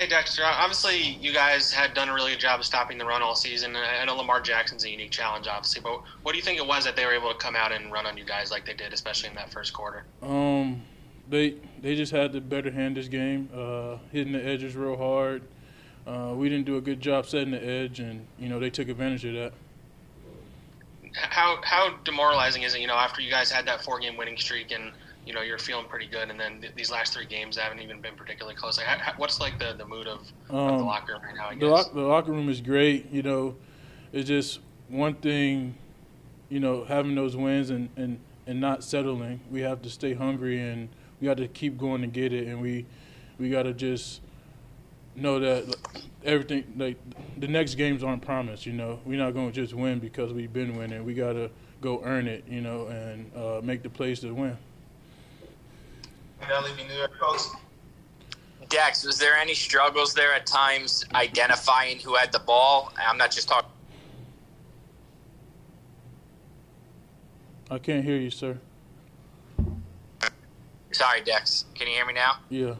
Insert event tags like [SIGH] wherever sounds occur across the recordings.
Hey Dexter, obviously you guys had done a really good job of stopping the run all season. I know Lamar Jackson's a unique challenge, obviously, but what do you think it was that they were able to come out and run on you guys like they did, especially in that first quarter? Um, they they just had the better hand this game, uh, hitting the edges real hard. Uh, we didn't do a good job setting the edge, and you know they took advantage of that. How how demoralizing is it? You know, after you guys had that four game winning streak and you know you're feeling pretty good, and then th- these last three games haven't even been particularly close. Like, how, what's like the, the mood of, um, of, the um, locker room right now? I guess the, lo- the locker room is great. You know, it's just one thing. You know, having those wins and, and, and not settling. We have to stay hungry and we got to keep going to get it, and we we got to just know that everything like the next games aren't promised. You know, we're not going to just win because we've been winning. We got to go earn it. You know, and uh, make the plays to win. New York Post. Dex, was there any struggles there at times identifying who had the ball? I'm not just talking. I can't hear you, sir. Sorry, Dex. Can you hear me now? Yeah.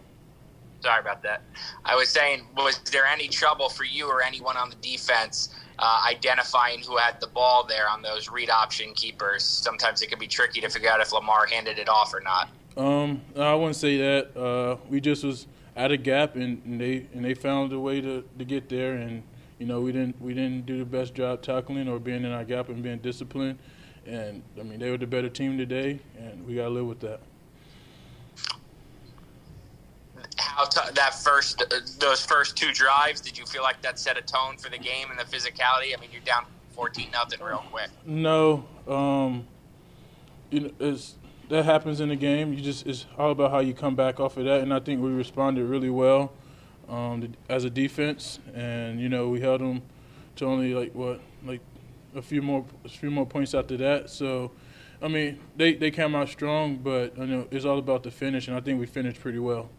Sorry about that. I was saying, was there any trouble for you or anyone on the defense uh, identifying who had the ball there on those read option keepers? Sometimes it can be tricky to figure out if Lamar handed it off or not. Um, I wouldn't say that. Uh, we just was at a gap, and, and, they and they found a way to, to get there, and you know we didn't we didn't do the best job tackling or being in our gap and being disciplined. And I mean they were the better team today, and we got to live with that how t- that first uh, those first two drives did you feel like that set a tone for the game and the physicality i mean you're down 14 nothing real quick no um you know it's that happens in the game you just it's all about how you come back off of that and i think we responded really well um, as a defense and you know we held them to only like what like a few more a few more points after that so I mean, they, they came out strong, but you know it's all about the finish, and I think we finished pretty well.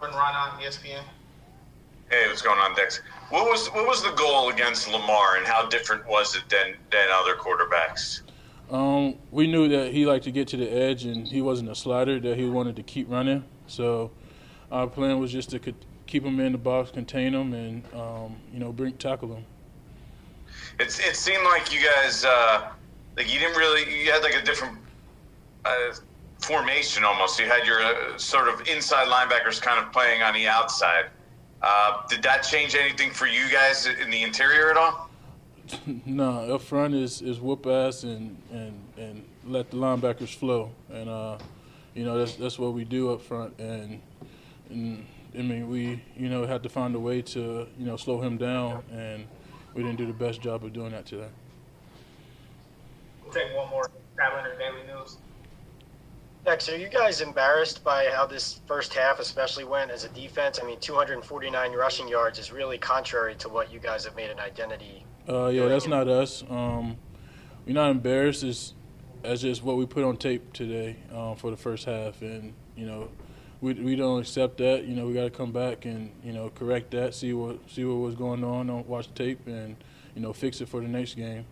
Ron on ESPN. Hey, what's going on, Dex? What was what was the goal against Lamar, and how different was it than than other quarterbacks? Um, we knew that he liked to get to the edge, and he wasn't a slider. That he wanted to keep running. So our plan was just to keep him in the box, contain him, and um, you know, bring tackle him. It's it seemed like you guys uh, like you didn't really you had like a different. Uh, formation almost. You had your uh, sort of inside linebackers kind of playing on the outside. Uh, did that change anything for you guys in the interior at all? [LAUGHS] no, up front is, is whoop ass and, and, and let the linebackers flow. And, uh, you know, that's, that's what we do up front. And, and, I mean, we, you know, had to find a way to, you know, slow him down. And we didn't do the best job of doing that today. We'll take one more. Traveling Daily News. Dex, are you guys embarrassed by how this first half especially went as a defense? I mean, 249 rushing yards is really contrary to what you guys have made an identity. Uh, yeah, that's not us. Um, we're not embarrassed. It's as just what we put on tape today um, for the first half, and you know, we we don't accept that. You know, we got to come back and you know correct that, see what see what was going on, on watch the tape, and you know fix it for the next game.